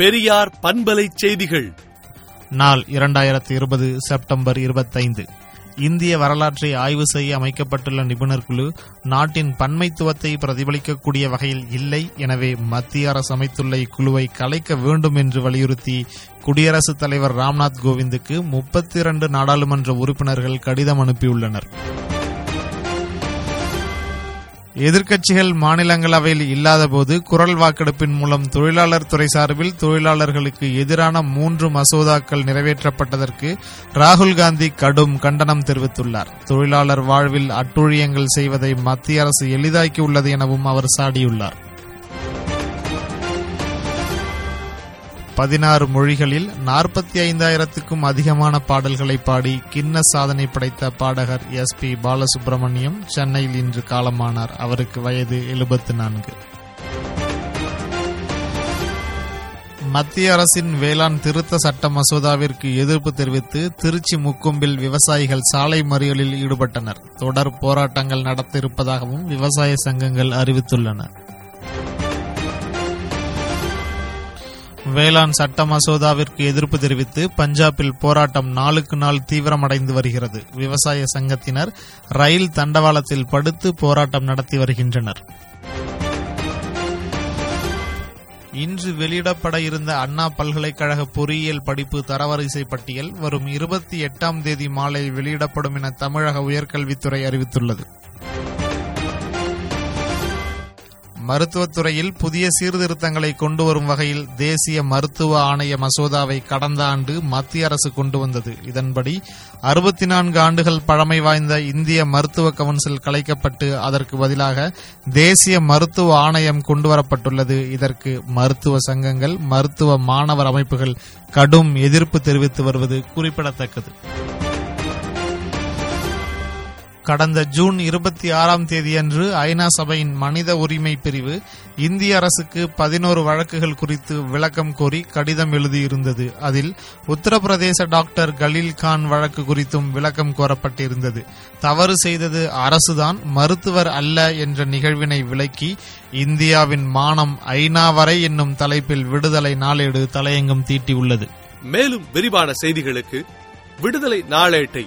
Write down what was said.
பெரியார் பண்பலை செய்திகள். நாள் இரண்டாயிரத்தி இருபது செப்டம்பர் இருபத்தைந்து. இந்திய வரலாற்றை ஆய்வு செய்ய அமைக்கப்பட்டுள்ள நிபுணர் குழு நாட்டின் பன்மைத்துவத்தை பிரதிபலிக்கக்கூடிய வகையில் இல்லை எனவே மத்திய அரசு அமைத்துள்ள இக்குழுவை கலைக்க வேண்டும் என்று வலியுறுத்தி குடியரசுத் தலைவர் ராம்நாத் கோவிந்துக்கு முப்பத்தி இரண்டு நாடாளுமன்ற உறுப்பினர்கள் கடிதம் அனுப்பியுள்ளனர். எதிர்க்கட்சிகள் மாநிலங்களவையில் இல்லாதபோது குரல் வாக்கெடுப்பின் மூலம் தொழிலாளர் துறை சார்பில் தொழிலாளர்களுக்கு எதிரான மூன்று மசோதாக்கள் நிறைவேற்றப்பட்டதற்கு ராகுல் காந்தி கடும் கண்டனம் தெரிவித்துள்ளார். தொழிலாளர் வாழ்வில் அட்டூழியங்கள் செய்வதை மத்திய அரசு எளிதாக்கியுள்ளது எனவும் அவர் சாடியுள்ளார். பதினாறு மொழிகளில் நாற்பத்தி ஐந்தாயிரத்துக்கும் அதிகமான பாடல்களை பாடி கின்ன சாதனை படைத்த பாடகர் எஸ் பி பாலசுப்ரமணியம் சென்னையில் இன்று காலமானார். அவருக்கு வயது எழுபத்து நான்கு. மத்திய அரசின் வேளாண் திருத்த சட்ட மசோதாவிற்கு எதிர்ப்பு தெரிவித்து திருச்சி முக்கும்பில் விவசாயிகள் சாலை மறியலில் ஈடுபட்டனர். தொடர் போராட்டங்கள் நடத்த இருப்பதாகவும் விவசாய சங்கங்கள் அறிவித்துள்ளன. வேளாண் சட்ட மசோதாவிற்கு எதிர்ப்பு தெரிவித்து பஞ்சாபில் போராட்டம் நாளுக்கு நாள் தீவிரமடைந்து வருகிறது. விவசாய சங்கத்தினர் ரயில் தண்டவாளத்தில் படுத்து போராட்டம் நடத்தி வருகின்றனர். இன்று வெளியிடப்பட இருந்த அண்ணா பல்கலைக்கழக பொறியியல் படிப்பு தரவரிசை பட்டியல் வரும் இருபத்தி எட்டாம் தேதி மாலை வெளியிடப்படும் என தமிழக உயர்கல்வித்துறை அறிவித்துள்ளது. மருத்துவத்துறையில் புதிய சீர்திருத்தங்களை கொண்டு வரும் வகையில் தேசிய மருத்துவ ஆணைய மசோதாவை கடந்த ஆண்டு மத்திய அரசு கொண்டு வந்தது. இதன்படி அறுபத்தி நான்கு ஆண்டுகள் பழமை வாய்ந்த இந்திய மருத்துவ கவுன்சில் கலைக்கப்பட்டு அதற்கு பதிலாக தேசிய மருத்துவ ஆணையம் கொண்டுவரப்பட்டுள்ளது இதற்கு மருத்துவ சங்கங்கள் மருத்துவ மாணவர் அமைப்புகள் கடும் எதிர்ப்பு தெரிவித்து வருவது குறிப்பிடத்தக்கது. கடந்த ஜூன் இருபத்தி ஆறாம் தேதியன்று ஐநா சபையின் மனித உரிமை பிரிவு இந்திய அரசுக்கு பதினோரு வழக்குகள் குறித்து விளக்கம் கோரி கடிதம் எழுதியிருந்தது. அதில் உத்தரப்பிரதேச டாக்டர் கலீல் கான் வழக்கு குறித்தும் விளக்கம் கோரப்பட்டிருந்தது. தவறு செய்தது அரசுதான் மருத்துவர் அல்ல என்ற நிகழ்வினை விளக்கி இந்தியாவின் மானம் ஐநா வரை என்னும் தலைப்பில் விடுதலை நாளேடு தலையங்கம் தீட்டியுள்ளது. மேலும் விரிவான செய்திகளுக்கு விடுதலை நாளேட்டை